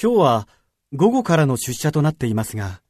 今日は午後からの出社となっていますが、